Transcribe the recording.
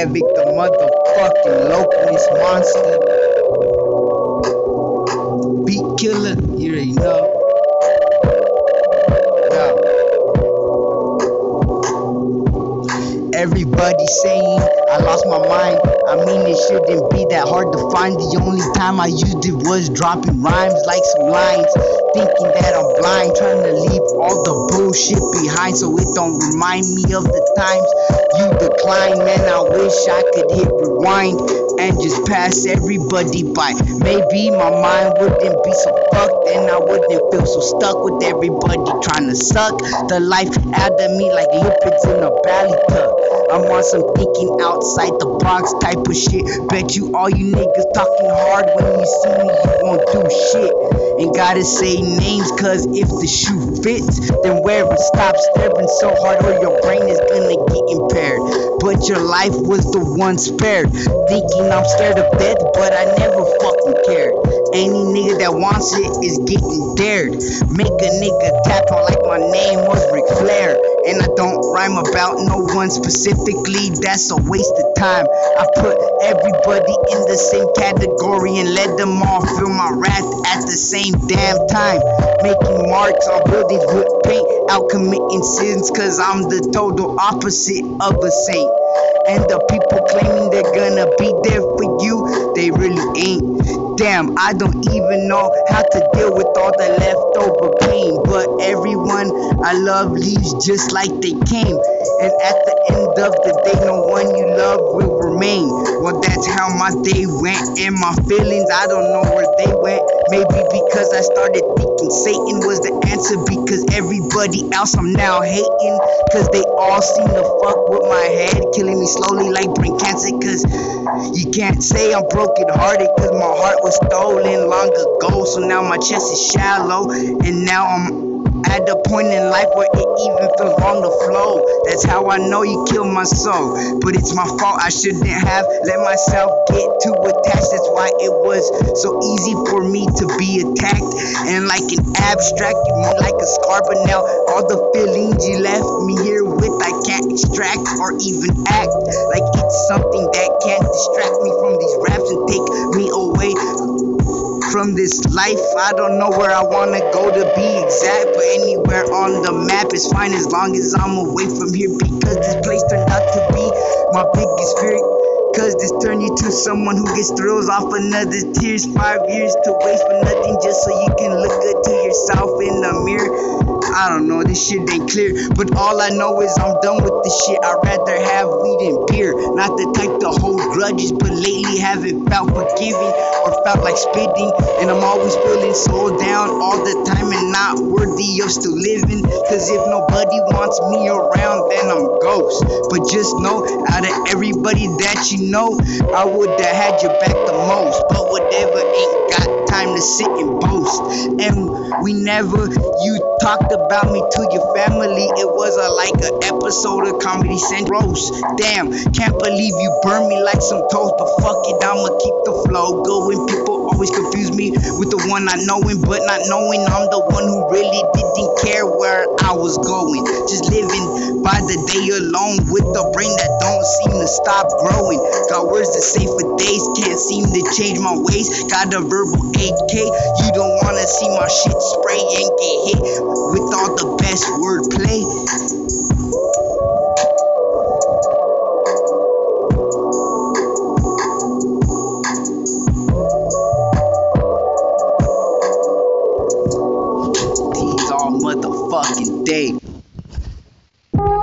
Evic, the motherfucking localist monster. Beat killer, you already know. Yo. Everybody saying I lost my mind. I mean, it shouldn't be that hard to find. The only time I used it was dropping rhymes like some lines. Thinking that I'm blind, trying to leave all the bullshit behind so it don't remind me of the times you decline. Man, I wish I could hit rewind and just pass everybody by. Maybe my mind wouldn't be so fucked and I wouldn't feel so stuck with everybody trying to suck the life out of me like lipids in a belly tub. I'm on some thinking outside the box type of shit. Bet you all you niggas talking hard when you see me, you won't do shit. Ain't gotta say names, cause if the shoe fits, then wear it. Stop staring so hard or your brain is gonna get impaired. But your life was the one spared. Thinking I'm scared of death, but I never fucking cared. Any nigga that wants it is getting dared. Make a nigga tap on like my name was Ric Flair. And I don't rhyme about no one specifically, that's a waste of time. I put everybody in the same category and let them all feel my wrath at the same damn time. Making marks on buildings with paint, out committing sins, cause I'm the total opposite of a saint. And the people claiming they're gonna be there for you, they really ain't. Damn, I don't even know how to deal with all the leftover pain. But everyone I love leaves just like they came. And at the end of the day, no one you love will remain. Well, that's how my day went. And my feelings, I don't know where they went. Maybe because I started thinking Satan was the answer. Because everybody else I'm now hating. Cause they all seem to fuck with my head. Killing me slowly like brain cancer. Cause you can't say I'm broken hearted. Cause my heart was stolen long ago. So now my chest is shallow. And now I'm at the point in life where it even feels wrong to flow. That's how I know you killed my soul. But it's my fault, I shouldn't have let myself get too attached. That's why it was so easy for me to be attacked. And like an abstract, you mean like a scar. But now all the feelings you left me here with, I can't extract or even act like it's something that can't distract me from these raps and take from this life. I don't know where I wanna go to be exact, but anywhere on the map is fine as long as I'm away from here because this place turned out to be my biggest fear. Cause this turned you to someone who gets thrills off another tears. Five years to waste for nothing just so you can look good to yourself in the mirror. I don't know, this shit ain't clear. But all I know is I'm done with this shit. I'd rather have weed and beer. Not the grudges, but lately haven't felt forgiving or felt like spitting. And I'm always feeling so down all the time and not worthy of still living. Cause if nobody wants me around, then I'm ghost. But just know, out of everybody that you know, I would have had your back the most. But whatever, ain't got time to sit and boast. And we never, you talked about me to your family. It was a, like an episode of Comedy Central. Damn, can't believe you burned me like some toast. But fuck it, I'ma keep the flow going. People always confuse me with the one not knowing, but not knowing I'm the one who really didn't care where I was going. Just living by the day alone with a brain that don't seem to stop growing. Got words to say for days, can't seem to change my ways. Got a verbal AK, you don't wanna see my shit spray and get hit with all the best wordplay. Day.